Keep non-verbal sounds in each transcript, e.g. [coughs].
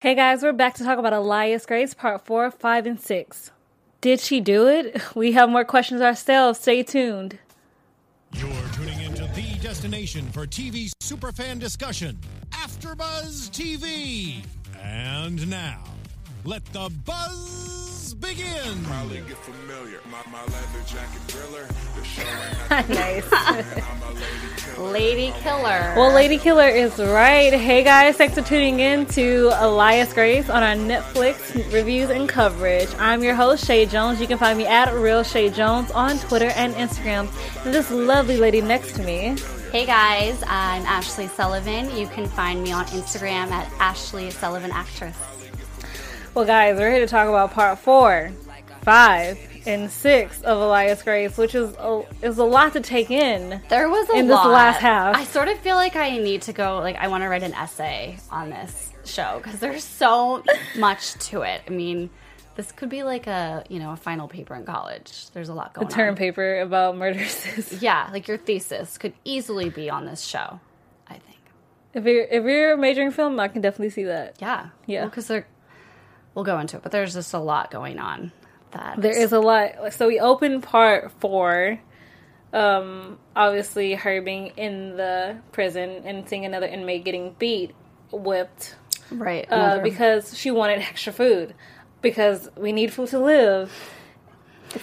Hey guys, we're back to talk about Alias Grace, part four, five, and six. Did she do it? [laughs] We have more questions ourselves. Stay tuned. You're tuning into the destination for TV superfan discussion, AfterBuzz TV. And now, let the buzz begin. Probably get familiar. My, my leather jacket thriller. [laughs] Nice. Lady killer. Lady Killer. Well, Lady Killer is right. Hey guys, thanks for tuning in to Alias Grace on our Netflix reviews and coverage. I'm your host, Chae Jones. You can find me at Real Chae Jones on Twitter and Instagram. And this lovely lady next to me. Hey guys, I'm Ashley Sullivan. You can find me on Instagram at Ashley Sullivan Actress. Well, guys, we're here to talk about part four, five, and six of Alias Grace, which is a, is a lot to take in. There was a lot. In this last half. I sort of feel like I need to go. Like I want to write an essay on this show because there's so much to it. I mean, this could be like a you know a final paper in college. There's a lot going. On. A term on. paper about murders. [laughs] Yeah, like your thesis could easily be on this show. I think. if you're if you're majoring film, I can definitely see that. Yeah. Yeah. Because they're. We'll go into it, but there's just a lot going on. That There is a lot. So we open part four. Um, obviously, her being in the prison and seeing another inmate getting beat, whipped, right uh, because she wanted extra food. Because we need food to live.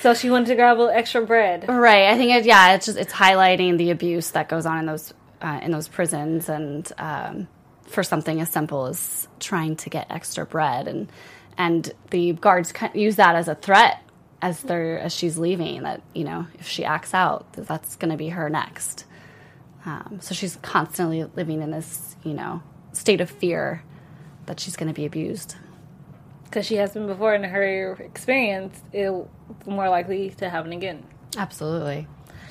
So she wanted to grab a little extra bread. Right. I think it, yeah, it's just it's highlighting the abuse that goes on in those uh, in those prisons, and um, for something as simple as trying to get extra bread, and and the guards use that as a threat as they're as she's leaving. That you know, if she acts out, that that's going to be her next. Um, so she's constantly living in this you know state of fear that she's going to be abused. Because she has been before in her experience, it's more likely to happen again. Absolutely.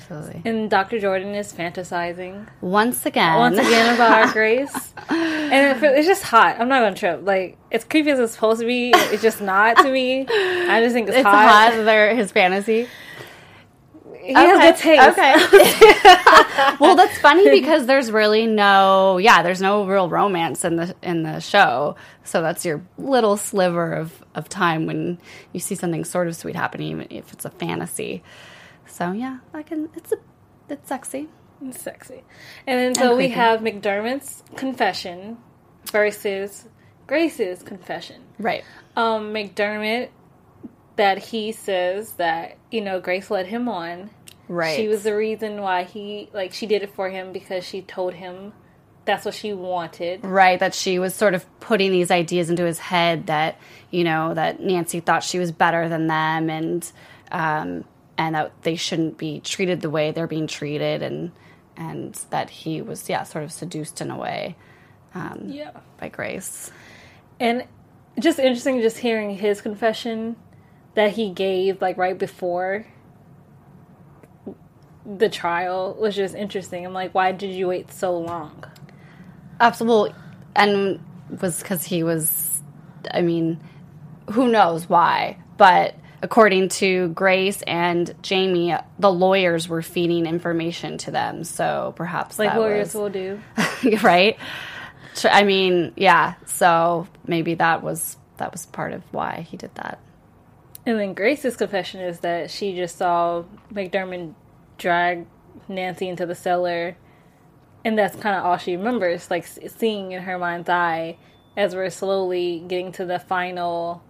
Absolutely. And Dr. Jordan is fantasizing Once again. once again about our grace. [laughs] And it- it's just hot. I'm not gonna trip. Like it's creepy as it's supposed to be, it's just not to me. I just think it's, It's hot. hot. They're his fantasy. He has good taste. Okay. [laughs] well, that's funny because there's really no, yeah, there's no real romance in the in the show. So that's your little sliver of of time when you see something sort of sweet happening, even if it's a fantasy. So yeah, I can. It's a, it's sexy. It's sexy. And then so we have McDermott's confession versus Grace's confession. Right. Um, McDermott that he says that you know Grace led him on. Right. She was the reason why he like she did it for him because she told him that's what she wanted. Right, that she was sort of putting these ideas into his head that you know that Nancy thought she was better than them, and um, and that they shouldn't be treated the way they're being treated, and and that he was yeah sort of seduced in a way um, Yeah. by Grace. And just interesting just hearing his confession that he gave like right before the trial was just interesting. I'm like, why did you wait so long? Absolutely, and was because he was. I mean, who knows why? But according to Grace and Jamie, the lawyers were feeding information to them. So perhaps Like lawyers was, will do. [laughs] right? I mean, yeah. So maybe that was that was part of why he did that. And then Grace's confession is that she just saw McDermott drag Nancy into the cellar, and that's kind of all she remembers, like seeing in her mind's eye as we're slowly getting to the final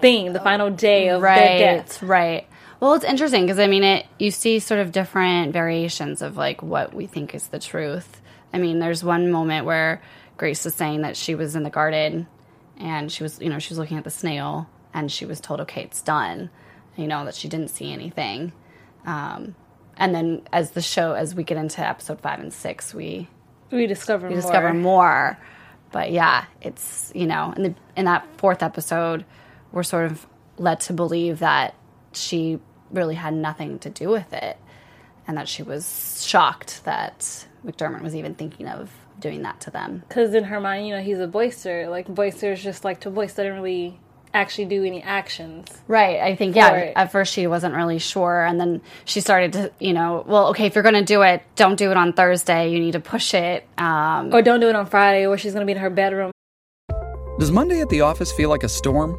thing, the final day of their Right, death. right. Well, it's interesting because I mean, it you see sort of different variations of like what we think is the truth. I mean, there's one moment where Grace is saying that she was in the garden and she was, you know, she was looking at the snail and she was told, "Okay, it's done," you know, that she didn't see anything. Um, and then as the show, as we get into episode five and six, we We discover we more. discover more. But yeah, it's you know, in the in that fourth episode, we're sort of led to believe that she really had nothing to do with it, and that she was shocked that McDermott was even thinking of doing that to them. Because in her mind, you know, he's a boister. Like boisters just like to boist. They don't really actually do any actions. Right. I think yeah. It. At first, she wasn't really sure, and then she started to, you know, well, okay, if you're going to do it, don't do it on Thursday. You need to push it. Um, Or don't do it on Friday, or she's gonna be in her bedroom. Does Monday at the office feel like a storm?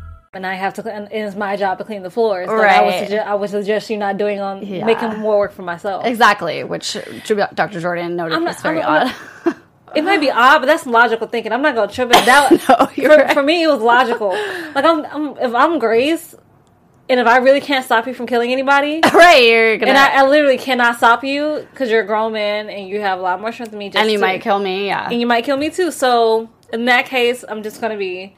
And I have to, and it's my job to clean the floors. Like, I would Right. suggest, I would suggest you not doing on Yeah. making more work for myself. exactly, which Dr. Jordan noted I'm was very I'm odd. not- [laughs] It might be odd, but that's logical thinking. I'm not gonna trip it [laughs] down. No, you're for, right. for me, it was logical. Like I'm, I'm, if I'm Grace, and if I really can't stop you from killing anybody, [laughs] right, you're gonna and I, I literally cannot stop you because you're a grown man and you have a lot more strength than me. Just and you to- might kill me. Yeah, and you might kill me too. So in that case, I'm just gonna be.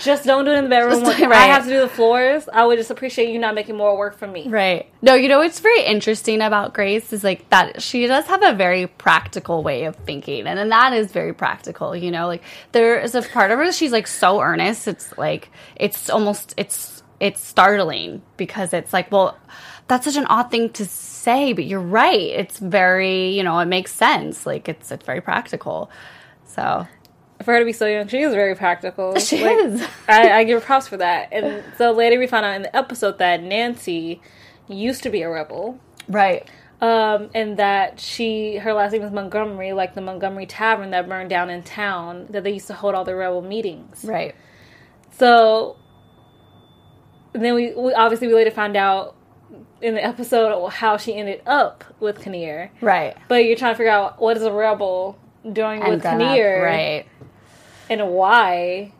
Just don't do it in the bedroom. Just- When [laughs] I have to do the floors. I would just appreciate you not making more work for me. Right. No, you know what's very interesting about Grace is like that she does have a very practical way of thinking. And then that is very practical, you know, like there is a part of her she's like so earnest. It's like it's almost it's it's startling because it's like, well, that's such an odd thing to say, but you're right. It's very, you know, it makes sense. Like it's it's very practical. So For her to be so young, she is very practical. [laughs] She Like, is. I, I give her props for that. And so later we found out in the episode that Nancy used to be a rebel. Right. Um, and that she her last name was Montgomery, like the Montgomery Tavern that burned down in town, that they used to hold all the rebel meetings. Right. So then we, we obviously we later found out in the episode how she ended up with Kinnear. Right. But you're trying to figure out what is a rebel doing with then up- Kinnear right. And why.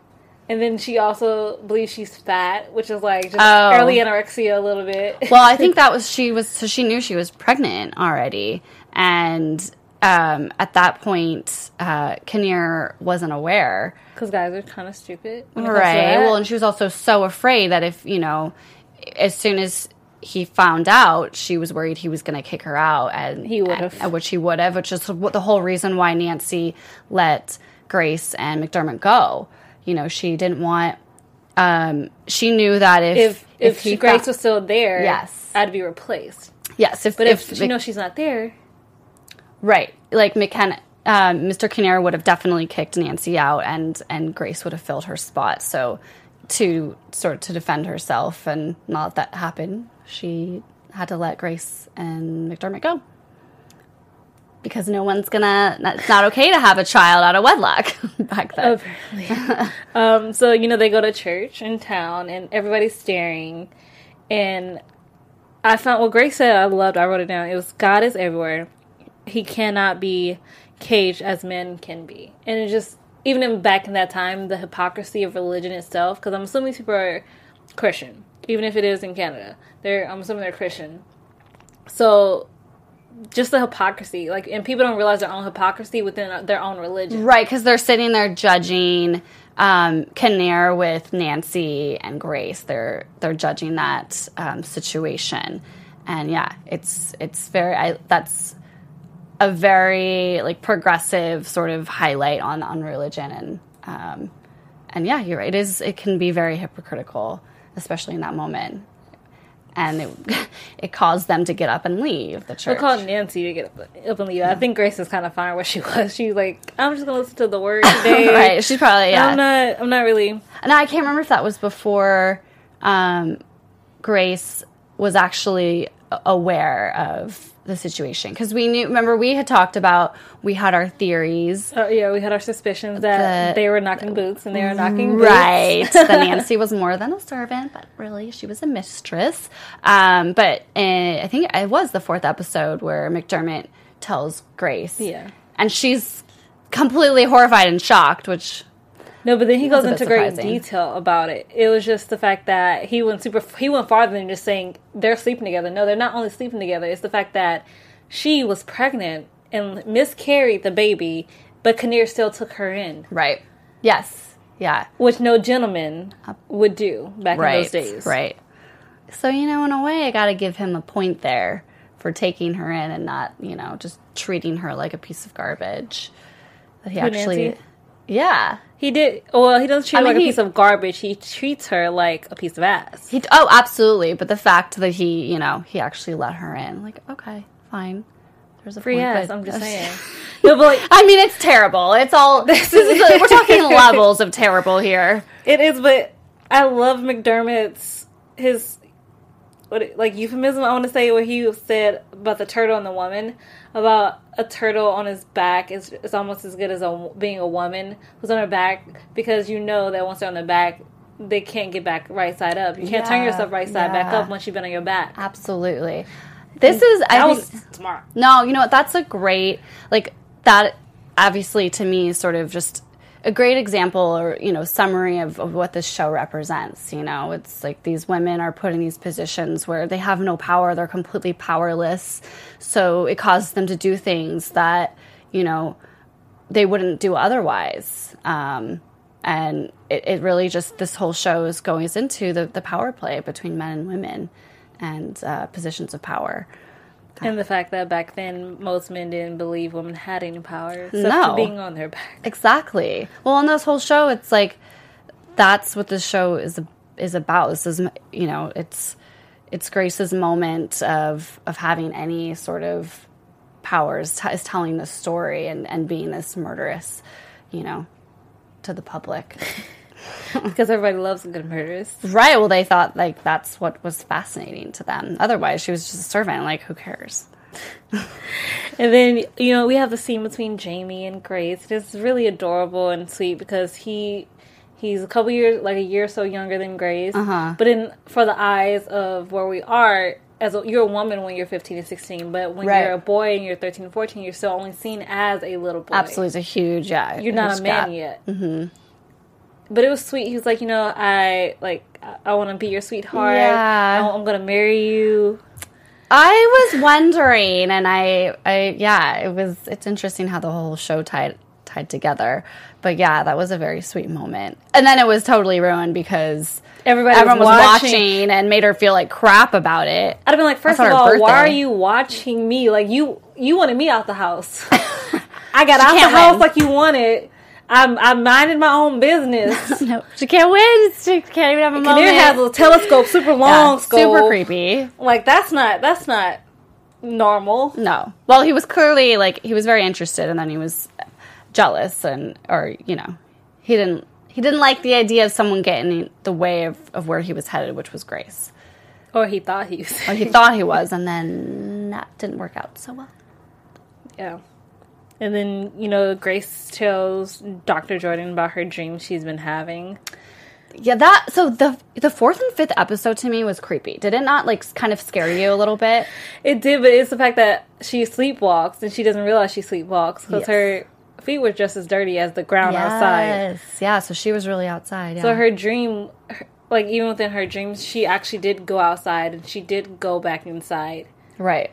And then she also believes she's fat, which is like just Oh. early anorexia a little bit. [laughs] well, I think [laughs] that was she was so she knew she was pregnant already, and um, at that point, uh, Kinnear wasn't aware, Because guys are kind of stupid. when it comes to right? Well, and she was also so afraid that if you know, as soon as he found out, she was worried he was going to kick her out, and He would've. which he would have, which is what the whole reason why Nancy let Grace and McDermott go. You know, she didn't want. Um, she knew that if if if, he she, Grace fa- was still there, Yes. I'd be replaced. yes, if But if, if she knows she's not there, Right. Like McKenna, um, Mr. Kinnear would have definitely kicked Nancy out, and and Grace would have filled her spot. So to sort of to defend herself and not let that happen, she had to let Grace and McDermott go because no one's gonna. It's not okay to have a child out of wedlock [laughs] back then. apparently. um, so you know they go to church in town, and everybody's staring. And I found what Grace said. I loved. I wrote it down. It was God is everywhere. He cannot be caged as men can be, and it just even in back in that time, the hypocrisy of religion itself. Because I'm assuming people are Christian, even if it is in Canada. They're I'm assuming they're Christian. So just the hypocrisy, like, and people don't realize their own hypocrisy within their own religion. Right, because they're sitting there judging um, Kinnear with Nancy and Grace. They're they're judging that um, situation, and yeah, it's it's very. I, that's a very like progressive sort of highlight on on religion and um, and yeah, you're right. It is. It can be very hypocritical, especially in that moment. And it, [laughs] it caused them to get up and leave the church. called Nancy to get up, up and leave. I think Grace is kind of fine where she was. She was like, I'm just gonna listen to the word [laughs] today. right? She's probably yeah. I'm not. I'm not really. And I can't remember if that was before um, Grace was actually aware of the situation because we knew. Remember, we had talked about we had our theories. Uh, yeah, we had our suspicions that The- they were knocking boots and they were knocking boots. Right. [laughs] that Nancy was more than a servant, but really she was a mistress. Um, but uh, I think it was the fourth episode where McDermott tells Grace. Yeah. And she's completely horrified and shocked, which No, but then he goes into great detail about it. It was just the fact that he went super. He went farther than just saying they're sleeping together. No, they're not only sleeping together. It's the fact that she was pregnant and miscarried the baby, but Kinnear still took her in, right. Yes. Yeah. which no gentleman would do back right. in those days. Right. So, you know, in a way, I got to give him a point there for taking her in and not, you know, just treating her like a piece of garbage. That he Who, actually. Nancy? Yeah. He did. Well, he doesn't treat I her mean, like he- a piece of garbage. He treats her like a piece of ass. He, oh, absolutely. But the fact that he, you know, he actually let her in, like, okay, fine. There's a Free point, ass. but- I'm just saying. [laughs] no, but like, [laughs] I mean, it's terrible. It's all. [laughs] This is, we're talking levels of terrible here. It is, but I love McDermott's his what like euphemism. I want to say what he said about the turtle and the woman about a turtle on his back is is almost as good as a, being a woman who's on her back because you know that once they're on the back they can't get back right side up. You can't turn yourself right side back up once you've been on your back. Absolutely. This is. I That was think- smart. No, you know what? That's a great like that. Obviously, to me, is sort of just a great example or you know summary of, of what this show represents. You know, it's like these women are put in these positions where they have no power; they're completely powerless. So it causes them to do things that you know they wouldn't do otherwise. Um, and it, it really just this whole show is going into the, the power play between men and women and uh, positions of power. And the fact that back then most men didn't believe women had any power except No. for being on their back. Exactly. Well, in this whole show, it's like that's what this show is is about. This is you know, it's it's Grace's moment of of having any sort of powers t- is telling the story and and being this murderous, you know, to the public. [laughs] [laughs] because everybody loves a good murderess. Right. Well, they thought like that's what was fascinating to them. Otherwise, she was just a servant. Like, who cares? [laughs] And then you know we have the scene between Jamie and Grace. It's really adorable and sweet because he he's a couple years like a year or so younger than Grace. Uh-huh. But in for the eyes of where we are, as a, you're a woman when you're 15 and 16, but when Right. you're a boy and you're 13 and 14, you're still only seen as a little boy. Absolutely, it's a huge yeah. You're not a man gap. yet. Mm-hmm. But it was sweet. He was like, you know, I like I, want to be your sweetheart. Yeah. I, I'm gonna marry you. I was wondering, and I, I, yeah, it was. It's interesting how the whole show tied tied together. But yeah, that was a very sweet moment. And then it was totally ruined because Everybody everyone was watching. watching. and made her feel like crap about it. I'd have been like, first of all, why are you watching me? Like you, you wanted me out the house. [laughs] I got She out the can't house win. like you wanted. I'm, I minded my own business. [laughs] No, she can't win. She can't even have a moment. Kinnear has a telescope, super Yeah, long scope. super creepy. Like that's not that's not normal. No. Well, he was clearly like he was very interested, and then he was jealous, and or you know, he didn't he didn't like the idea of someone getting in the way of, of where he was headed, which was Grace. Or he thought he was. Or he thought he was, and then that didn't work out so well. [laughs] Yeah. And then, you know, Grace tells Dr. Jordan about her dreams she's been having. Yeah, that so the the fourth and fifth episode to me was creepy. Did it not like kind of scare you a little bit? It did, but it's the fact that she sleepwalks and she doesn't realize she sleepwalks because Yes. her feet were just as dirty as the ground outside. Yes. Yeah, so she was really outside. Yeah. So her dream, her- like even within her dreams, she actually did go outside and she did go back inside. right.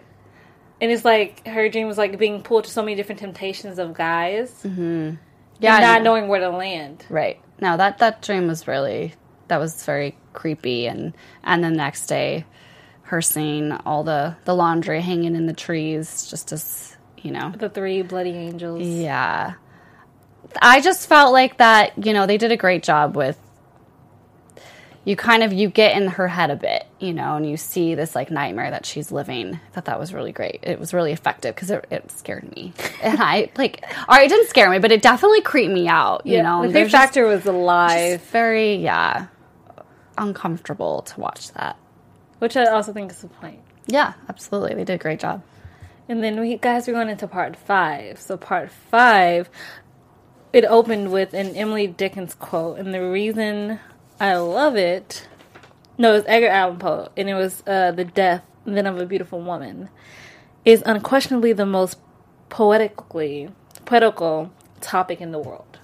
And it's like her dream was like being pulled to so many different temptations of guys, mm-hmm. Yeah, and I not know. knowing where to land. Right. No, that that dream was really that was very creepy and and the next day her seeing all the the laundry hanging in the trees just as you know. The three bloody angels. Yeah. I just felt like that, you know, they did a great job with you kind of you get in her head a bit, you know, and you see this like nightmare that she's living. I thought that was really great. It was really effective because it, it scared me, [laughs] and I like, or it didn't scare me, but it definitely creeped me out. You Yeah, know, the And creep there's just- factor was alive. very yeah uncomfortable to watch that. Which I also think is the point. Yeah, absolutely, they did a great job. And then we guys we're going into part five. So part five, it opened with an Emily Dickens quote, and the reason I love it, no, it's Edgar Allan Poe, and it was uh, the death then of a beautiful woman, is unquestionably the most poetically poetical topic in the world.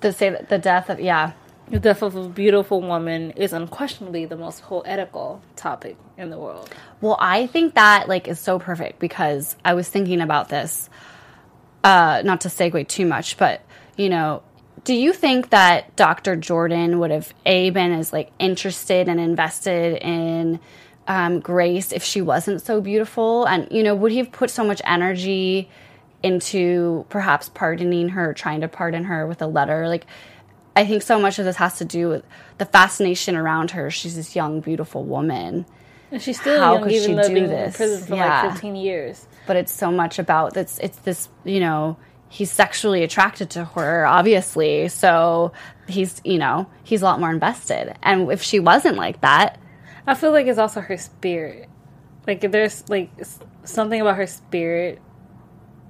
To say that the death of yeah, The death of a beautiful woman is unquestionably the most poetical topic in the world. Well, I think that like is so perfect because I was thinking about this. Uh, not to segue too much, but you know, do you think that Dr. Jordan would have a been as like interested and invested in um, Grace if she wasn't so beautiful? And you know, would he have put so much energy into perhaps pardoning her, trying to pardon her with a letter? Like, I think so much of this has to do with the fascination around her. She's this young, beautiful woman. And she's still How young, could even she though do being in this? prison for Yeah. like 15 years. but it's so much about this it's this you know he's sexually attracted to her obviously so he's you know he's a lot more invested and if she wasn't like that I feel like it's also her spirit. Like there's like something about her spirit.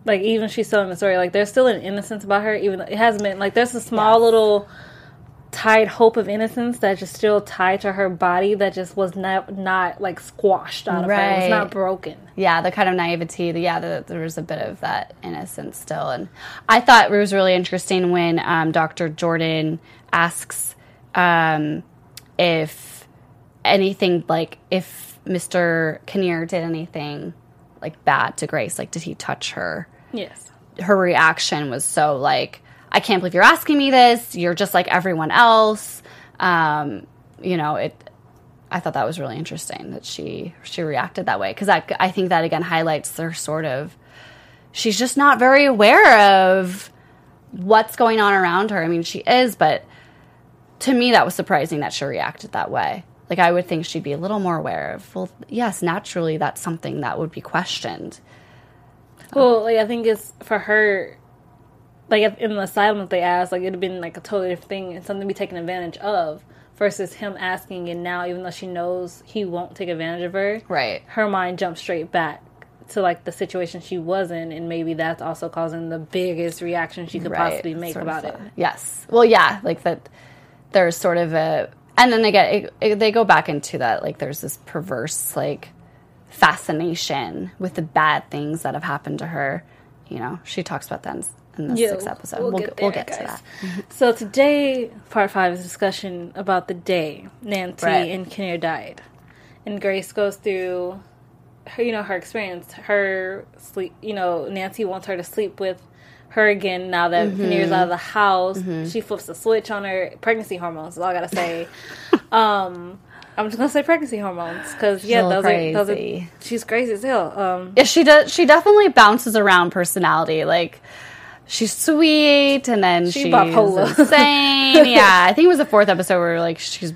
Like even she's telling the story, like there's still an innocence about her, even though it hasn't been like there's a small little tied hope of innocence that's just still tied to her body that just was not not like squashed out of her. It was Right. not broken. yeah the kind of naivety the, yeah the, there was a bit of that innocence still and i thought it was really interesting when um, dr jordan asks um, if anything like if mr kinnear did anything like bad to grace like did he touch her Yes. her reaction was so like, I can't believe you're asking me this. You're just like everyone else. Um, you know, it. I thought that was really interesting that she she reacted that way because I I think that again highlights her sort of. She's just not very aware of what's going on around her. I mean, she is, but to me, that was surprising that she reacted that way. Like I would think she'd be a little more aware of. Well, yes, naturally, that's something that would be questioned. Well, like I think it's for her. Like if in the asylum, if they asked, like it'd have been like a totally different thing and something to be taken advantage of. Versus him asking, and now even though she knows he won't take advantage of her, Right. her mind jumps straight back to like the situation she was in, and maybe that's also causing the biggest reaction she could possibly make sort about it. Yes. Well, yeah, like that. There's sort of a, and then they get it, it- they go back into that. Like there's this perverse like fascination with the bad things that have happened to her. You know, she talks about that in, the Yeah, sixth episode. we'll We'll, get get, we'll there, get to that. [laughs] So today, part five is discussion about the day Nancy Right. and Kinnear died, and Grace goes through her, you know, her experience. Her sleep, you know, Nancy wants her to sleep with her again now that Mm-hmm. Kinnear's out of the house. She flips the switch on her pregnancy hormones. Is all I gotta say. [laughs] um, I'm just gonna say pregnancy hormones because yeah, those little are, those are crazy. she's crazy as hell. Um, Yeah, she does. She definitely bounces around personality. Like she's sweet, and then She she's bipolar. insane. [laughs] yeah, I think it was the fourth episode where like she's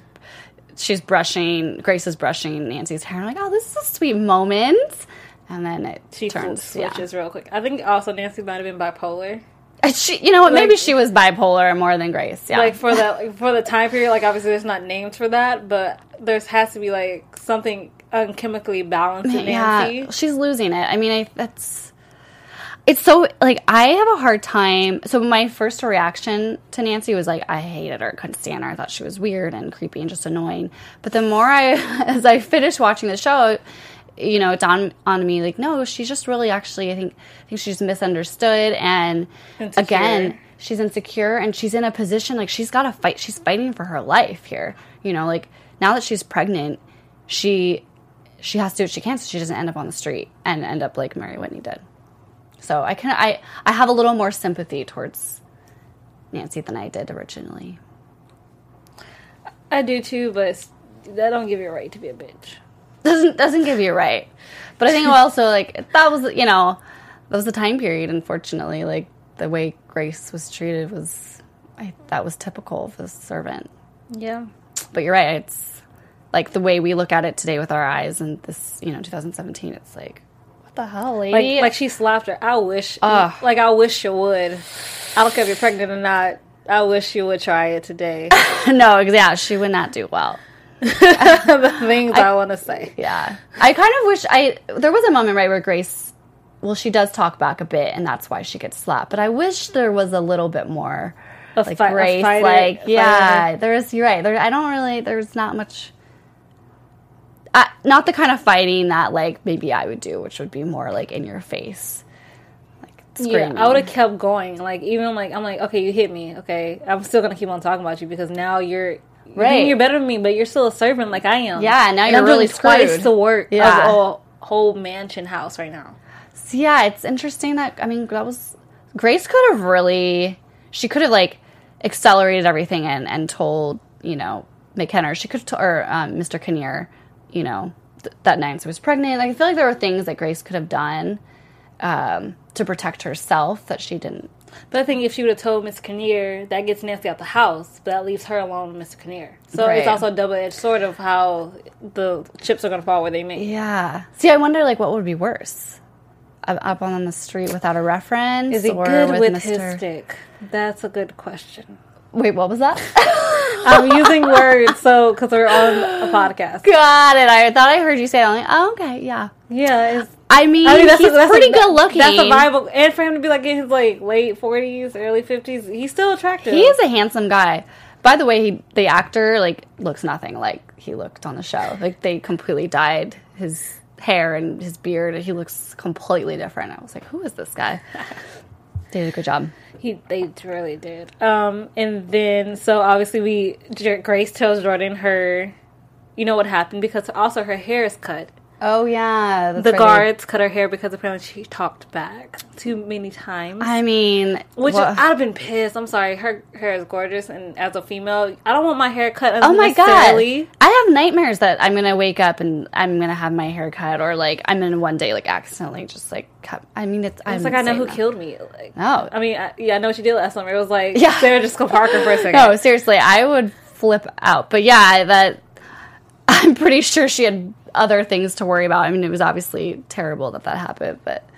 she's brushing Grace is brushing Nancy's hair. I'm like, oh, this is a sweet moment. And then it she turns. flips Yeah. switches real quick. I think also Nancy might have been bipolar. Uh, she, you know what? Maybe she was bipolar more than Grace. Yeah. like for the [laughs] for the time period like obviously there's not names for that but there's has to be like something unchemically balanced in Nancy. yeah, she's losing it. I mean, I, that's it's so like I have a hard time. So my first reaction to Nancy was like I hated her, couldn't stand her. I thought she was weird and creepy and just annoying. But the more I, [laughs] as I finished watching the show, you know, it dawned on me like no, she's just really actually I think I think she's misunderstood and Insecure. again she's insecure and she's in a position like she's got to fight. She's fighting for her life here. You know, like now that she's pregnant, she she has to do what she can so she doesn't end up on the street and end up like Mary Whitney did. So I can I I have a little more sympathy towards Nancy than I did originally. I do too, but that don't give you a right to be a bitch. Doesn't doesn't give you a right. But I think also like that was you know that was the time period. Unfortunately, like the way Grace was treated was, I, that was typical of a servant. Yeah. But you're right. It's like the way we look at it today with our eyes, and this, you know, 2017. It's like, the hell, lady? Like, like eh? she slapped her. I wish, Ugh. like I wish you would. I don't care if you're pregnant or not. I wish you would try it today. [laughs] no, yeah, she would not do well. [laughs] the things I, want to say. Yeah. I kind of wish I there was a moment right where Grace well she does talk back a bit and that's why she gets slapped. But I wish there was a little bit more A like fi- Grace fighter- like yeah, fighter. there's you're right. There I don't really there's not much uh, not the kind of fighting that like maybe I would do, which would be more like in your face. Like Yeah. I would have kept going. Like even like I'm like, okay, you hit me. Okay, I'm still gonna keep on talking about you because now you're Right. You're better than me, but you're still a servant like I am. Yeah, now And you're I'm really doing twice the work Yeah. of a whole mansion house right now. So, yeah, it's interesting that I mean that was Grace could have really she could have like accelerated everything and and told you know McKenna she could have t- or um, Mr. Kinnear you know th- that Nancy was pregnant. Like, I feel like there were things that Grace could have done um, to protect herself that she didn't. But I think if she would have told Miss Kinnear, that gets Nancy out the house, but that leaves her alone with Mr. Kinnear. So Right. it's also a double edged sword of how the chips are going to fall where they may. Yeah. See, I wonder like what would be worse. Up on the street without a reference, Is he or good with, Mr. his stick? That's a good question. Wait, what was that? [laughs] I'm using words so because we're on a podcast. Got it. I thought I heard you say. I'm like, oh, okay, yeah. Yeah, I mean, I mean that's he's a, that's pretty a, good looking. That's a viable, and for him to be like in his like late 40s, early 50s, he's still attractive. He is a handsome guy. By the way, he, the actor like looks nothing like he looked on the show. Like they completely dyed his hair and his beard, and he looks completely different. I was like, who is this guy? [laughs] they did a good job. He they really did. Um, and then so obviously we Grace tells Jordan her, you know what happened because also her hair is cut. Oh yeah, the right. guards cut her hair because apparently she talked back too many times. I mean, Which wha- I'd have been pissed. I'm sorry. Her hair is gorgeous, and as a female, I don't want my hair cut. Oh my god! I have nightmares that I'm gonna wake up and I'm gonna have my hair cut, or like I'm gonna one day like accidentally just like cut. I mean, it's. It's like I know who killed me. Like, Oh. I mean, I, yeah, I know what she did last summer. It was like Yeah. Sarah Jessica Parker for a [laughs] second. No, seriously, I would flip out. But yeah, that I'm pretty sure she had other things to worry about. I mean, it was obviously terrible that that happened, but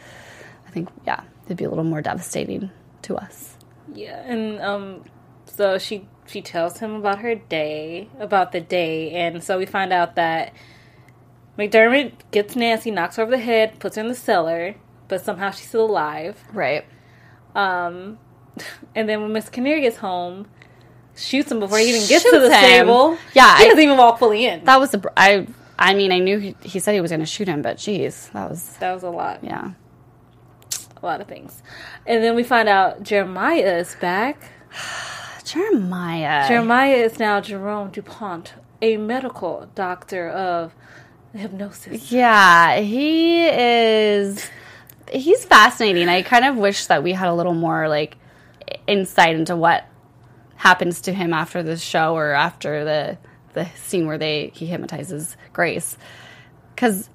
I think yeah, it'd be a little more devastating to us. Yeah, and um, so she she tells him about her day, about the day, and so we find out that McDermott gets Nancy, knocks her over the head, puts her in the cellar, but somehow she's still alive. Right. Um, [laughs] and then when Miss Kinnear gets home, shoots him before he even gets to the him. stable. Yeah, he I- doesn't even walk fully in. That was the I. I mean, I knew he, he said he was going to shoot him, but geez, that was That was a lot. yeah. a lot of things. And then we find out Jeremiah is back. [sighs] Jeremiah. Jeremiah is now Jerome DuPont, a medical doctor of hypnosis. Yeah, he is. He's fascinating. I kind of wish that we had a little more like insight into what happens to him after the show or after the the scene where they he hypnotizes Grace, because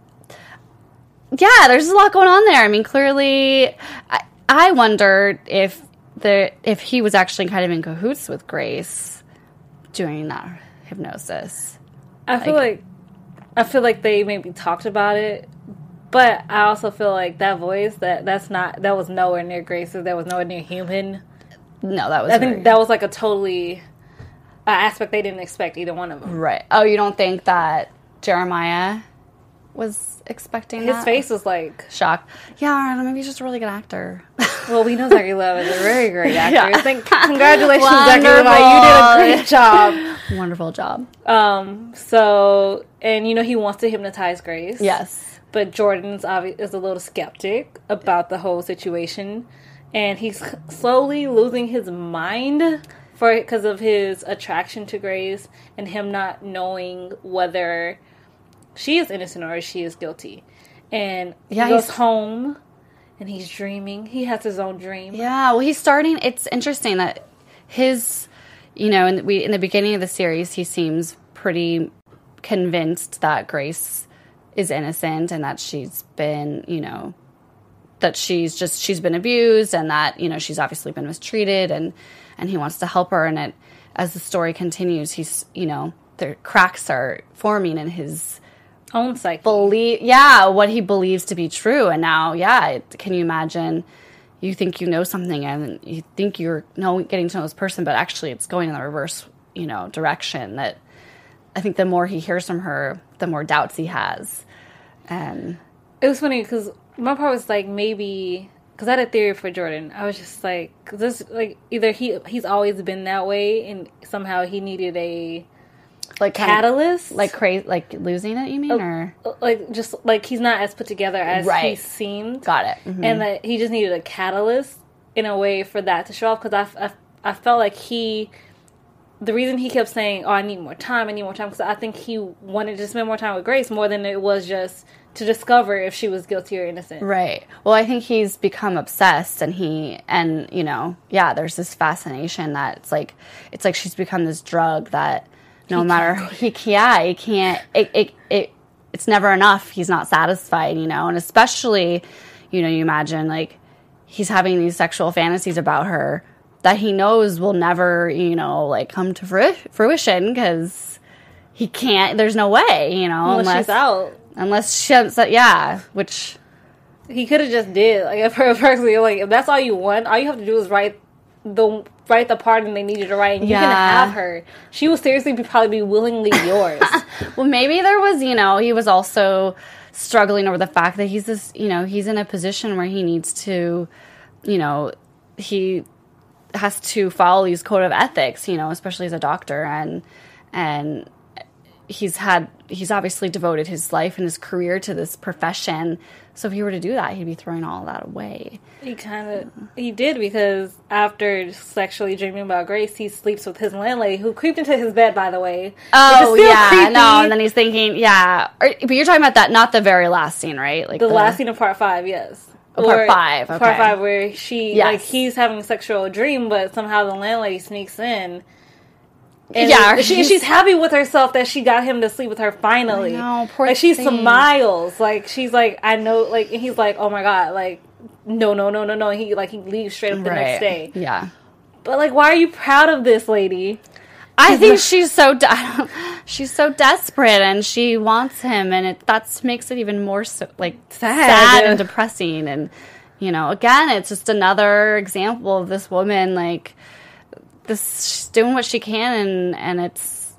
yeah, there's a lot going on there. I mean, clearly, I, I wondered if the if he was actually kind of in cahoots with Grace doing that hypnosis. I feel like I feel like they maybe talked about it, but I also feel like that voice that that's not that was nowhere near Grace's. That was nowhere near human. No, that was I think that was like a totally uh, aspect they didn't expect either one of them. Right. Oh, you don't think that Jeremiah was expecting His that? face was like, shock. Yeah, I don't know, maybe he's just a really good actor. [laughs] well, we know [laughs] [laughs] Zachary Levi is a very great actor. Yeah. Thank, congratulations, Zachary. You did a great job. Wonderful job. Um. So, and you know, he wants to hypnotize Grace. Yes. But Jordan's obvi- is a little skeptic about the whole situation, and he's slowly losing his mind for because of his attraction to Grace and him not knowing whether she is innocent or she is guilty. And he Yeah, goes he's- home, and he's dreaming. He has his own dream. Yeah, well, he's starting. It's interesting that his, you know, in, we in the beginning of the series, he seems pretty convinced that Grace is innocent and that she's been, you know, that she's just she's been abused and that you know she's obviously been mistreated and and he wants to help her. And it as the story continues he's you know the cracks are forming in his Own psyche. believe yeah what he believes to be true. And now yeah it, can you imagine? You think you know something and you think you're know getting to know this person but actually it's going in the reverse you know direction that i think the more he hears from her the more doubts he has. And It was funny because my part was like maybe because I had a theory for Jordan. I was just like, this like either he he's always been that way and somehow he needed a like kind of- catalyst, like crazy like losing it you mean or like just like he's not as put together as he Right. seemed. got it Mhm. and that he just needed a catalyst in a way for that to show off because I, I, I felt like he the reason he kept saying oh i need more time i need more time because i think he wanted to spend more time with grace more than it was just to discover if she was guilty or innocent Right. Well, I think he's become obsessed and he and you know, yeah, there's this fascination that it's like it's like she's become this drug that no matter he yeah, he can't it, it it it's never enough. He's not satisfied, you know, and especially you know, you imagine like he's having these sexual fantasies about her that he knows will never, you know, like come to fruition cuz he can't there's no way, you know, unless, she's out unless she yeah, which he could have just did like if her [laughs] personally like if that's all you want all you have to do is write the write the part and they need you to write and you can Yeah. have her she will seriously be, probably be willingly [laughs] yours Well, maybe there was, you know, he was also struggling over the fact that he's this, you know, he's in a position where he needs to, you know, he has to follow these code of ethics, you know, especially as a doctor and and he's had he's obviously devoted his life and his career to this profession. So if he were to do that, he'd be throwing all that away. He kind of he did because after sexually dreaming about Grace, he sleeps with his landlady who creeped into his bed. By the way, Oh Which is oh, still yeah, creepy. no, and then he's thinking, yeah, or, but you're talking about that, not the very last scene, right? Like the, last scene of part five, yes, Oh, part five, okay. part five where she Yes. like he's having a sexual dream, but somehow the landlady sneaks in. And Yeah, she, she's happy with herself that she got him to sleep with her finally. Know, poor like she thing. smiles, like she's like, I know, like and he's like, oh my god, like no, no, no, no, no. He like he leaves straight up the next day. Yeah. But like, why are you proud of this lady? I think she's so de- [laughs] she's so desperate and she wants him and it that makes it even more so like sad. sad. and depressing and you know again it's just another example of this woman like this she's doing what she can and and it's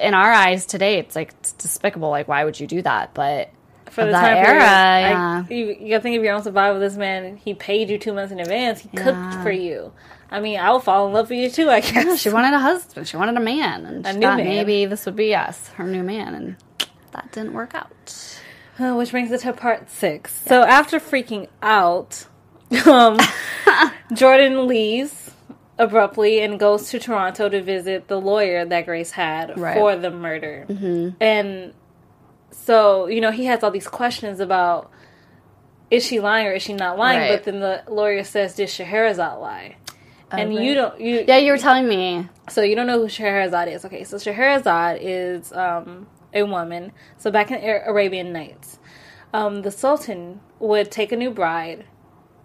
in our eyes today it's like it's despicable like why would you do that but For the that time era yeah I, you, you gotta think of your own survival. This man, he paid you two months in advance. He cooked for you. I mean, I would fall in love with you too. I guess. Yeah, she wanted a husband she wanted a man and A she thought man. maybe this would be us her new man and that didn't work out Uh, which brings us to part six. So after freaking out, [laughs] um, [laughs] Jordan leaves abruptly and goes to Toronto to visit the lawyer that Grace had Right. for the murder. And so, you know, he has all these questions about is she lying or is she not lying? Right. But then the lawyer says, did Scheherazade lie? and you don't you yeah you were telling me so you don't know who Scheherazade is. Okay, so Scheherazade is um, a woman. So back in Arabian Nights, um, the Sultan would take a new bride,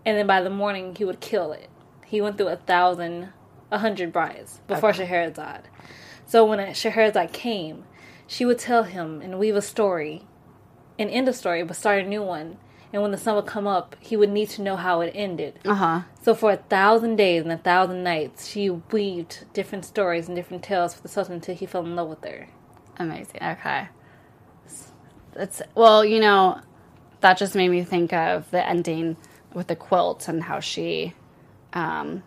and then by the morning he would kill it. He went through a thousand, a hundred brides before Scheherazade. So when Scheherazade came, she would tell him and weave a story, and end a story, but start a new one. And when the sun would come up, he would need to know how it ended. uh-huh So for a thousand days and a thousand nights, she weaved different stories and different tales for the Sultan until he fell in love with her. Amazing. Okay. It's well, you know, that just made me think of the ending with the quilt and how she, um,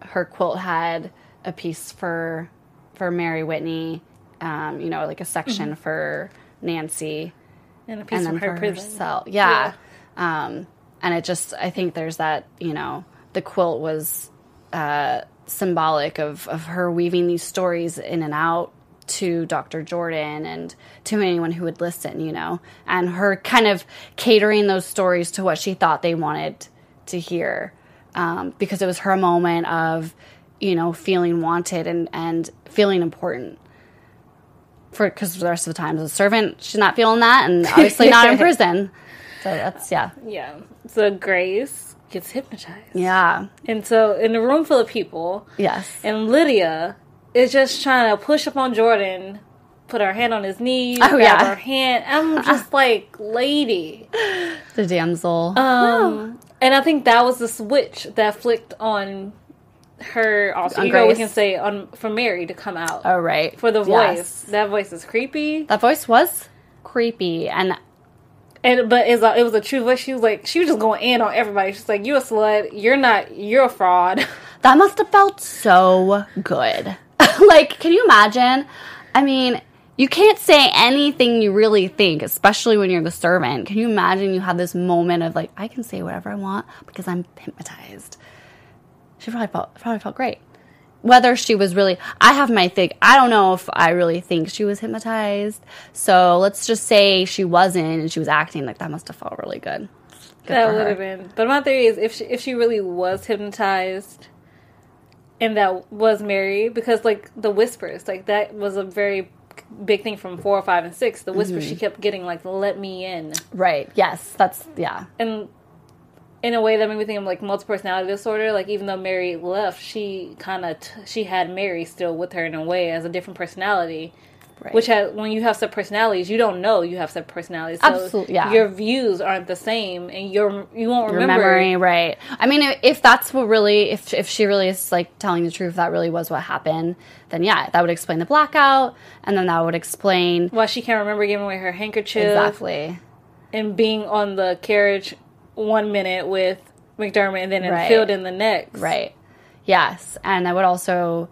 her quilt had a piece for for Mary Whitney, um, you know, like a section for Nancy, And a piece and then her for prison. herself. Yeah. Um, and it just, I think there's that, you know, the quilt was uh, symbolic of, of her weaving these stories in and out to Dr. Jordan and to anyone who would listen, you know, and her kind of catering those stories to what she thought they wanted to hear. Um, because it was her moment of, you know, feeling wanted and, and feeling important for because the rest of the time as a servant she's not feeling that and obviously not in [laughs] prison So that's yeah. Yeah. So Grace gets hypnotized. Yeah. And so in a room full of people, Yes. and Lydia is just trying to push up on Jordan, put her hand on his knee, Oh, grab yeah. her hand. I'm just [laughs] like, lady. The damsel. Um, and I think that was the switch that flicked on her. Also, On you know, we can say on for Mary to come out oh right. for the voice. Yes. That voice is creepy, That voice was creepy and and but it's a, it was a true voice. She was like, she was just going in on everybody. She's like, "You a slut? You're not. You're a fraud." [laughs] That must have felt so good. [laughs] like, can you imagine? I mean, you can't say anything you really think, especially when you're the servant. Can you imagine you have this moment of like, I can say whatever I want because I'm hypnotized? She probably felt probably felt great. Whether she was really, I have my thing. I don't know if I really think she was hypnotized. So let's just say she wasn't, and she was acting like that. Must have felt really good. Good that would have been. But my theory is if she, if she really was hypnotized, and that was Mary, because like the whispers, like that was a very big thing from four, five, and six. The whisper Mm-hmm. she kept getting, like "Let me in," right. Yes, that's yeah. and in a way that made me think of like multiple personality disorder. Like even though Mary left, she kind of t- she had Mary still with her in a way as a different personality. Right. Which has, when you have sub personalities, you don't know you have sub personalities. So Absolute- yeah. Your views aren't the same, and your you won't your remember. memory, right? I mean, if that's what really, if if she really is like telling the truth, that really was what happened, then yeah, that would explain the blackout, and then that would explain why she can't remember giving away her handkerchief exactly and being on the carriage one minute with McDermott and then in Right. field in the next. right. Yes, and I would also,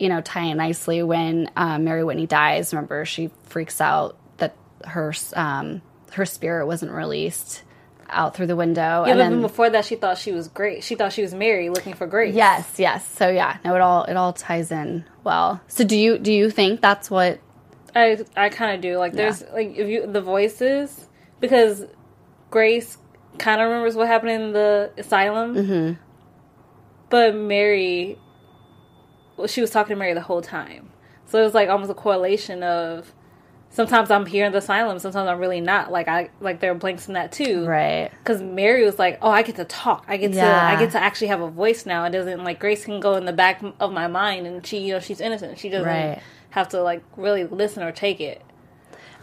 you know, tie in nicely when um, Mary Whitney dies. Remember, she freaks out that her um, her spirit wasn't released out through the window, Yeah, and but then before that, she thought she was great. She thought she was Mary looking for Grace. Yes, yes. So yeah, no, it all it all ties in well. So do you do you think that's what? I I kind of do. Like, there's like if you the voices because Grace kind of remembers what happened in the asylum, Mm-hmm. but Mary, well, she was talking to Mary the whole time. So it was like almost a correlation of sometimes I'm here in the asylum, sometimes I'm really not. Like I like there are blanks in that too, Right. Because Mary was like, "Oh, I get to talk. I get Yeah. to. I get to actually have a voice now. It doesn't like Grace can go in the back of my mind, and she, you know, she's innocent. She doesn't Right. have to like really listen or take it.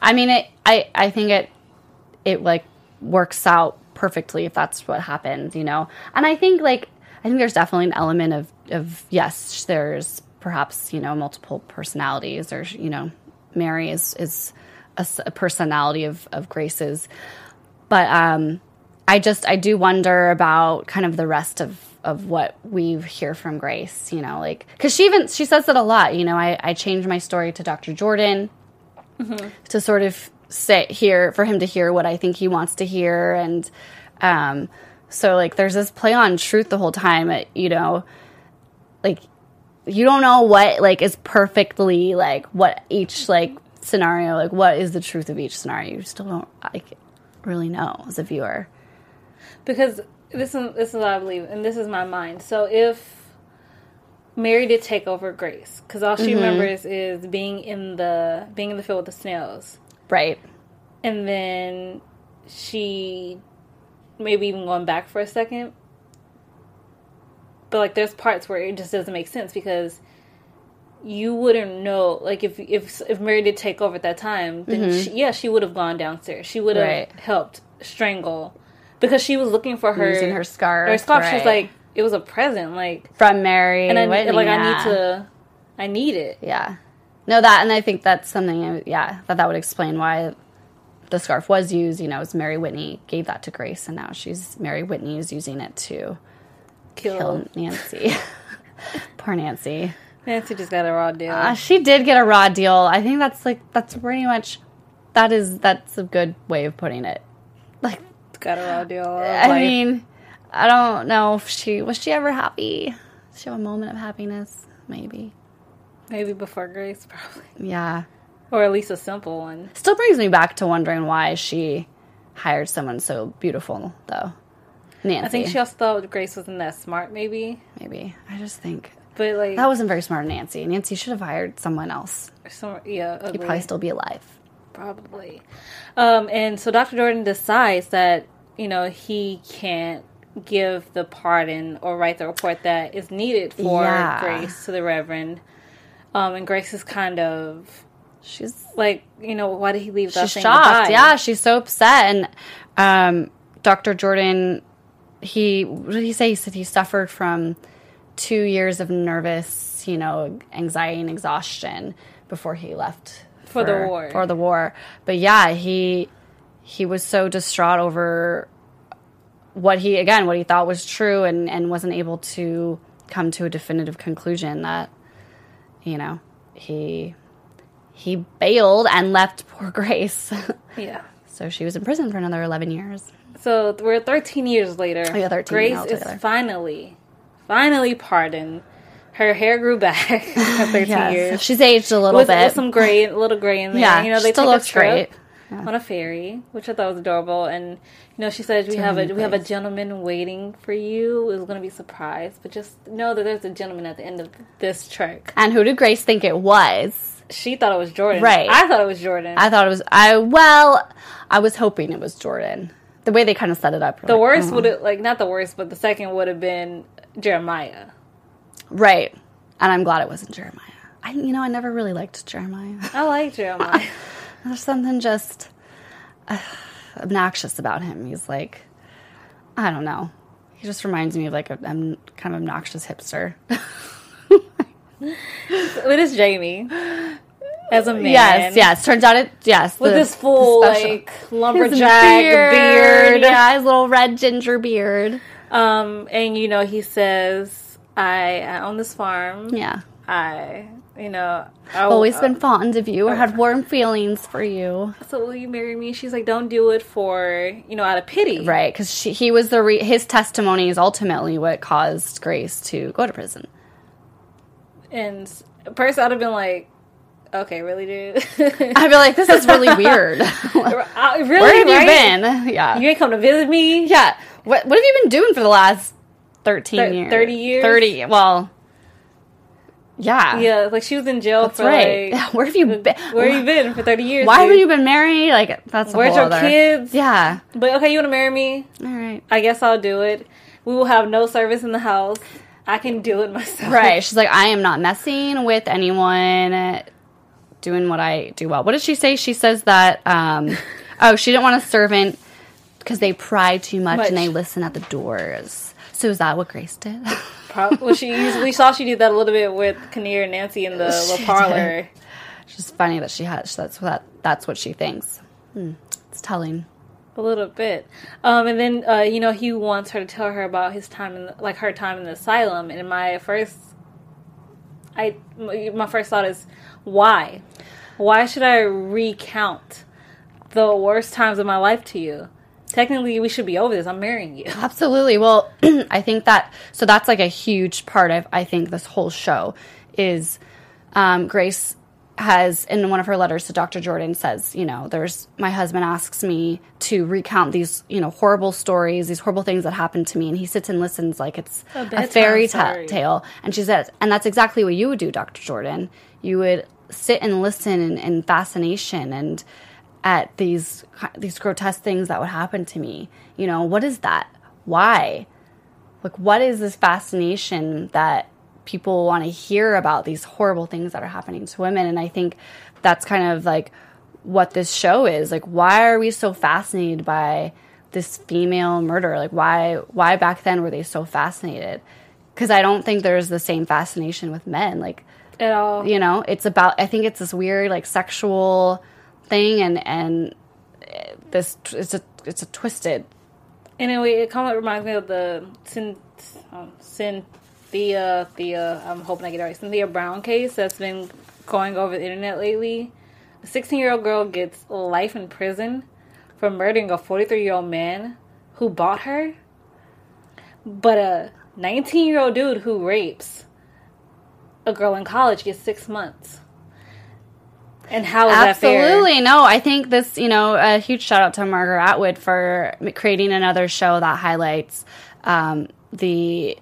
I mean, it. I I think it it like works out perfectly if that's what happens, you know. And I think like I think there's definitely an element of of yes, there's perhaps you know multiple personalities, or you know, Mary is is a, a personality of of Grace's, but um, I just I do wonder about kind of the rest of of what we hear from Grace, you know, like because she even she says it a lot, you know. I I changed my story to Dr. Jordan to sort of sit here for him to hear what I think he wants to hear and um so like there's this play on truth the whole time it, you know like you don't know what like is perfectly like what each like scenario like what is the truth of each scenario? You still don't like really know as a viewer. Because this is this is what I believe, and this is my mind. So if Mary did take over Grace, because all she mm-hmm. remembers is being in the being in the field with the snails, right. And then she maybe even going back for a second. But like, there's parts where it just doesn't make sense because you wouldn't know. Like, if if if Mary did take over at that time, then mm-hmm. she, yeah, she would have gone downstairs. She would have Right. helped strangle because she was looking for her Using her scarf, Her scarf. Right. like, it was a present. Like, from Mary and I Whitney, like I need to, I need it. Yeah. No, that, and I think that's something, yeah, that that would explain why the scarf was used. You know, as Mary Whitney gave that to Grace, and now she's, Mary Whitney is using it to Kill. kill Nancy. [laughs] [laughs] Poor Nancy. Nancy just got a raw deal. Uh, she did get a raw deal. I think that's like, that's pretty much, that is, that's a good way of putting it. Like, got a raw deal. I Like, mean, I don't know if she, was she ever happy? Did she have a moment of happiness? Maybe. maybe before Grace, [laughs] probably, Yeah. Or at least a simple one. Still brings me back to wondering why she hired someone so beautiful, though. Nancy. I think she also thought Grace wasn't that smart, maybe. maybe. I just think But like, that wasn't very smart, of Nancy. Nancy should have hired someone else. some, yeah, He'd probably still be alive. Probably. Um, and so Dr. Jordan decides that you know, he can't give the pardon or write the report that is needed for Yeah. Grace to the Reverend. Um, and Grace is kind of She's like, you know, why did he leave she's shocked. Yeah, she's so upset. And um, Dr. Jordan, he what did he say? He said he suffered from two years of nervous, you know, anxiety and exhaustion before he left For the war. For the war, but yeah, he he was so distraught over what he again what he thought was true and and wasn't able to come to a definitive conclusion that you know he he bailed and left poor Grace. [laughs] Yeah. so she was in prison for another 11 years. So we're 13 years later. Yeah, 13 Grace is finally, finally pardoned. Her hair grew back [laughs] at 13 [laughs] Yes. years. She's aged a little with, bit. with some gray, a little gray in there. Yeah, you know, she they still looks great. on a ferry, which I thought was adorable. And you know, she says we have a new we have a gentleman waiting for you. It was going to be surprised, but just know that there's a gentleman at the end of this trek. And who did Grace think it was? She thought it was Jordan. Right. I thought it was Jordan. I thought it was I well, I was hoping it was Jordan. The way they kind of set it up. the like, worst oh. would have like not the worst, but the second would have been Jeremiah. Right. And I'm glad it wasn't Jeremiah. I you know, I never really liked Jeremiah. I like Jeremiah. [laughs] There's something just uh, obnoxious about him. He's like I don't know. He just reminds me of like a um, kind of obnoxious hipster. [laughs] it is Jamie as a man. Yes, yes. Turns out it. Yes, With the- his full like lumberjack beard. Yeah, his little red ginger beard. Um, and you know he says, "I, I own this farm. Yeah, I, you know, I've always been fond of you or had warm feelings for you. So will you marry me? She's like, "Don't do it for you know out of pity, Right, because he was the re- his testimony is ultimately what caused Grace to go to prison. And first I'd have been like, "Okay, really, dude? I'd be like, this is really [laughs] weird. Uh, really? [laughs] Where have right? you been? Yeah, You ain't come to visit me? yeah. What what have you been doing for the last thirteen Thir- years? 30 years? Thirty. Well, yeah, Yeah, like she was in jail That's for right. like [laughs] Where have you been? where have you been for thirty years? Why dude? haven't you been married? Like that's a Where's your other- kids? Yeah. But okay, you want to marry me? All right. I guess I'll do it. We will have no service in the house. I can do it myself. Right. She's like, I am not messing with anyone doing what I do well. What did she say? She says that, um, [laughs] oh, she didn't want a servant because they pry too much, Much. and they listen at the doors. So is that what Grace did? Prob- well, she [laughs] usually we saw she did that a little bit with Kinnear and Nancy in the She little parlor. did. It's just funny that she has. That's what that's what she thinks. Hmm. It's telling. A little bit. Um, and then uh, you know he wants her to tell her about his time in the, like her time in the asylum. And my first, I my first thought is why, why should I recount the worst times of my life to you? Technically, we should be over this. I'm marrying you. [laughs] Absolutely. Well, [clears throat] I think that so that's like a huge part of I think this whole show is um, Grace has in one of her letters to Dr. Jordan says, you know, there's my husband asks me to recount these, you know, horrible stories, these horrible things that happened to me, and he sits and listens like it's A a, fairy ta- tale. And she says, and that's exactly what you would do, Dr. Jordan. You would sit and listen in, in fascination and at these these grotesque things that would happen to me. You know, what is that? Why? Like, what is this fascination that people want to hear about these horrible things that are happening to women? And I think that's kind of like what this show is. Like, why are we so fascinated by this female murder? Like, why why back then were they so fascinated? Because I don't think there's the same fascination with men. Like, At all. you know, it's about. I think it's this weird like sexual thing, and and eh, this it's a it's a twisted Anyway, it kind of reminds me of the sin, um, Cynthia, Thea, Thea, I'm hoping I get it right, Cynthia Brown case that's been going over the internet lately. A 16 year old girl gets life in prison for murdering a 43 year old man who bought her, but a 19 year old dude who rapes a girl in college gets six months. And how is that fair? Absolutely. No, I think this, you know, a huge shout out to Margaret Atwood for creating another show that highlights um, the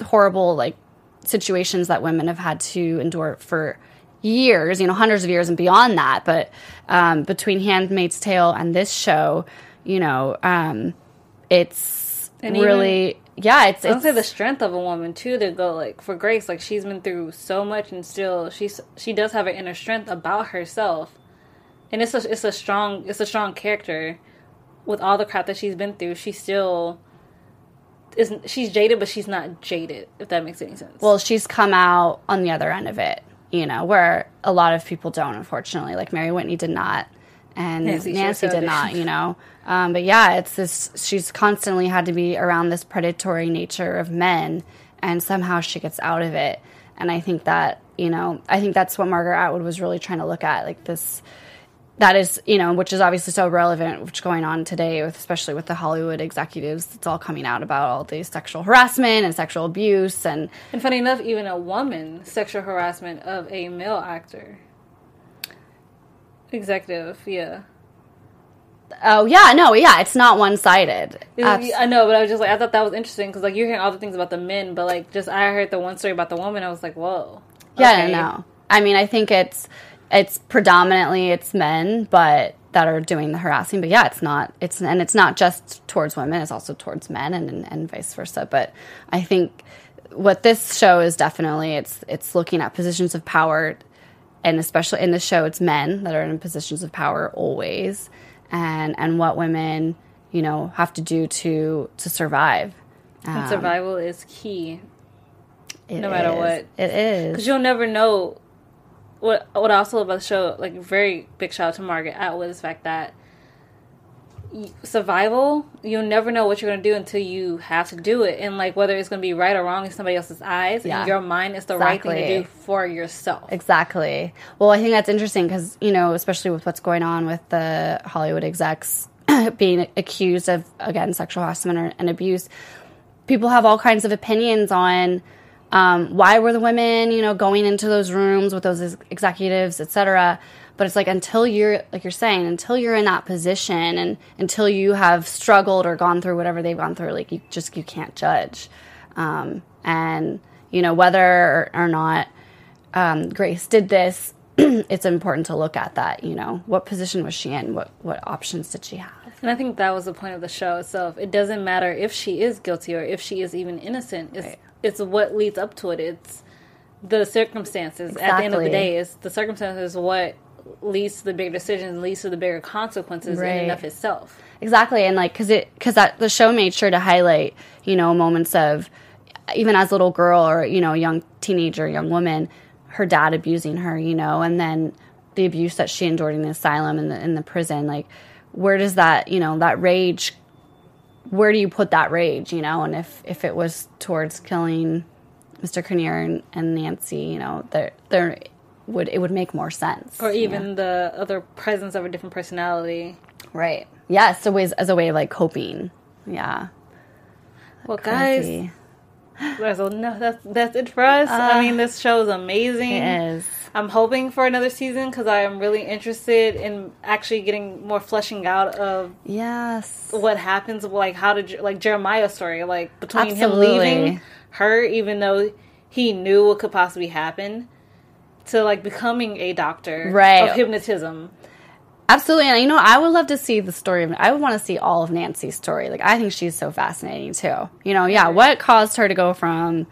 horrible, like, situations that women have had to endure for years, you know, hundreds of years and beyond that. But um, between Handmaid's Tale and this show, you know, um, it's And even- really yeah it's it's say the strength of a woman too to go like for Grace, like she's been through so much and still she's she does have an inner strength about herself, and it's a it's a strong it's a strong character. With all the crap that she's been through, she still is she's jaded, but she's not jaded. If that makes any sense. well she's come out on the other end of it you know where a lot of people don't unfortunately like mary whitney did not and Nancy nancy, did did. not you [laughs] know um, but yeah it's this she's constantly had to be around this predatory nature of men and somehow she gets out of it and i think that you know i think that's what margaret atwood was really trying to look at like this that is you know which is obviously so relevant which going on today with especially with the hollywood executives it's all coming out about all the sexual harassment and sexual abuse and and funny enough, even a woman sexual harassment of a male actor, executive, yeah. oh yeah no yeah it's not one-sided It's- I know, but I was just like, I thought that was interesting because like you're hearing all the things about the men, but like just I heard the one story about the woman, I was like, whoa. Yeah, okay. no. I mean, I think it's it's predominantly it's men, but that are doing the harassing. But yeah, it's not. It's and it's not just towards women. It's also towards men, and and, and vice versa. But I think what this show is definitely it's it's looking at positions of power, and especially in the show, it's men that are in positions of power always, and and what women you know have to do to to survive. And um, survival is key no matter is. what. it is. because you'll never know. What what I also love about the show, like very big shout out to Margaret Atwood, is the fact that survival, you'll never know what you're gonna do until you have to do it, and like whether it's gonna be right or wrong in somebody else's eyes, Yeah. your mind, is the right thing to do for yourself. Exactly. Well, I think that's interesting because, you know, especially with what's going on with the Hollywood execs [coughs] being accused of, again, sexual harassment or, and abuse, people have all kinds of opinions on um, why were the women, you know, going into those rooms with those ex- executives, et cetera. But it's like until you're, like you're saying, until you're in that position and until you have struggled or gone through whatever they've gone through, like you just, you can't judge. Um, and, you know, whether or, not um, Grace did this, [clears throat] it's important to look at that. You know, what position was she in? What what options did she have? And I think that was the point of the show itself. It doesn't matter if she is guilty or if she is even innocent. It's it's what leads up to it. It's the circumstances. At the end of the day, it's the circumstances what leads to the bigger decisions, leads to the bigger consequences in and of itself. Exactly, and like because it because that the show made sure to highlight you know moments of even as a little girl or you know young teenager, young woman, her dad abusing her, you know, and then the abuse that she endured in the asylum and the in the prison. Like, where does that you know that rage? Where do you put that rage? You know, and if if it was towards killing Mr. Kinnear and, and Nancy, you know, there there would it would make more sense. Or you even the other presence of a different personality. Right. Yes, a ways as a way of like coping. Yeah. Well, guys, Crazy. [gasps] that's, no, that's, that's it for us. I uh, mean, this show is amazing. It is. I'm hoping for another season because I am really interested in actually getting more fleshing out of Yes. what happens. Like how did like Jeremiah's story, like between Absolutely. him leaving her, even though he knew what could possibly happen, to like becoming a doctor Right. of hypnotism. Absolutely. And you know, I would love to see the story of I would want to see all of Nancy's story. Like I think she's so fascinating too. You know, yeah, what caused her to go from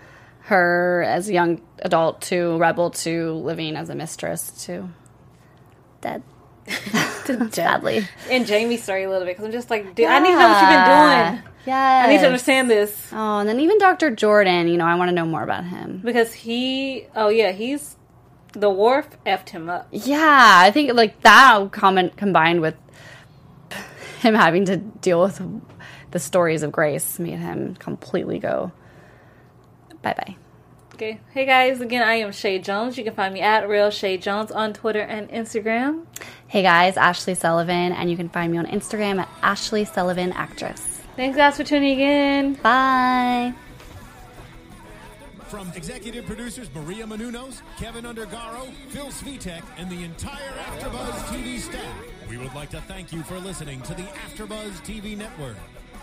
her as a young adult to rebel to living as a mistress to dead. [laughs] Sadly. And Jamie's story a little bit because I'm just like, dude, I need to know what you've been doing. Yeah. I need to understand this Oh, and then even Dr. Jordan, you know, I want to know more about him. because he. Oh yeah, he's the wharf effed him up. Yeah, I think like that comment combined with him having to deal with the stories of Grace made him completely go bye bye. Okay. Hey guys, again, I am Chae Jones. You can find me at Real Chae Jones on Twitter and Instagram. Hey guys, Ashley Sullivan, and you can find me on Instagram at Ashley Sullivan Actress. Thanks guys for tuning in. Bye. From executive producers Maria Menounos, Keven Undergaro, Phil Svitek, and the entire AfterBuzz TV staff, we would like to thank you for listening to the AfterBuzz TV network.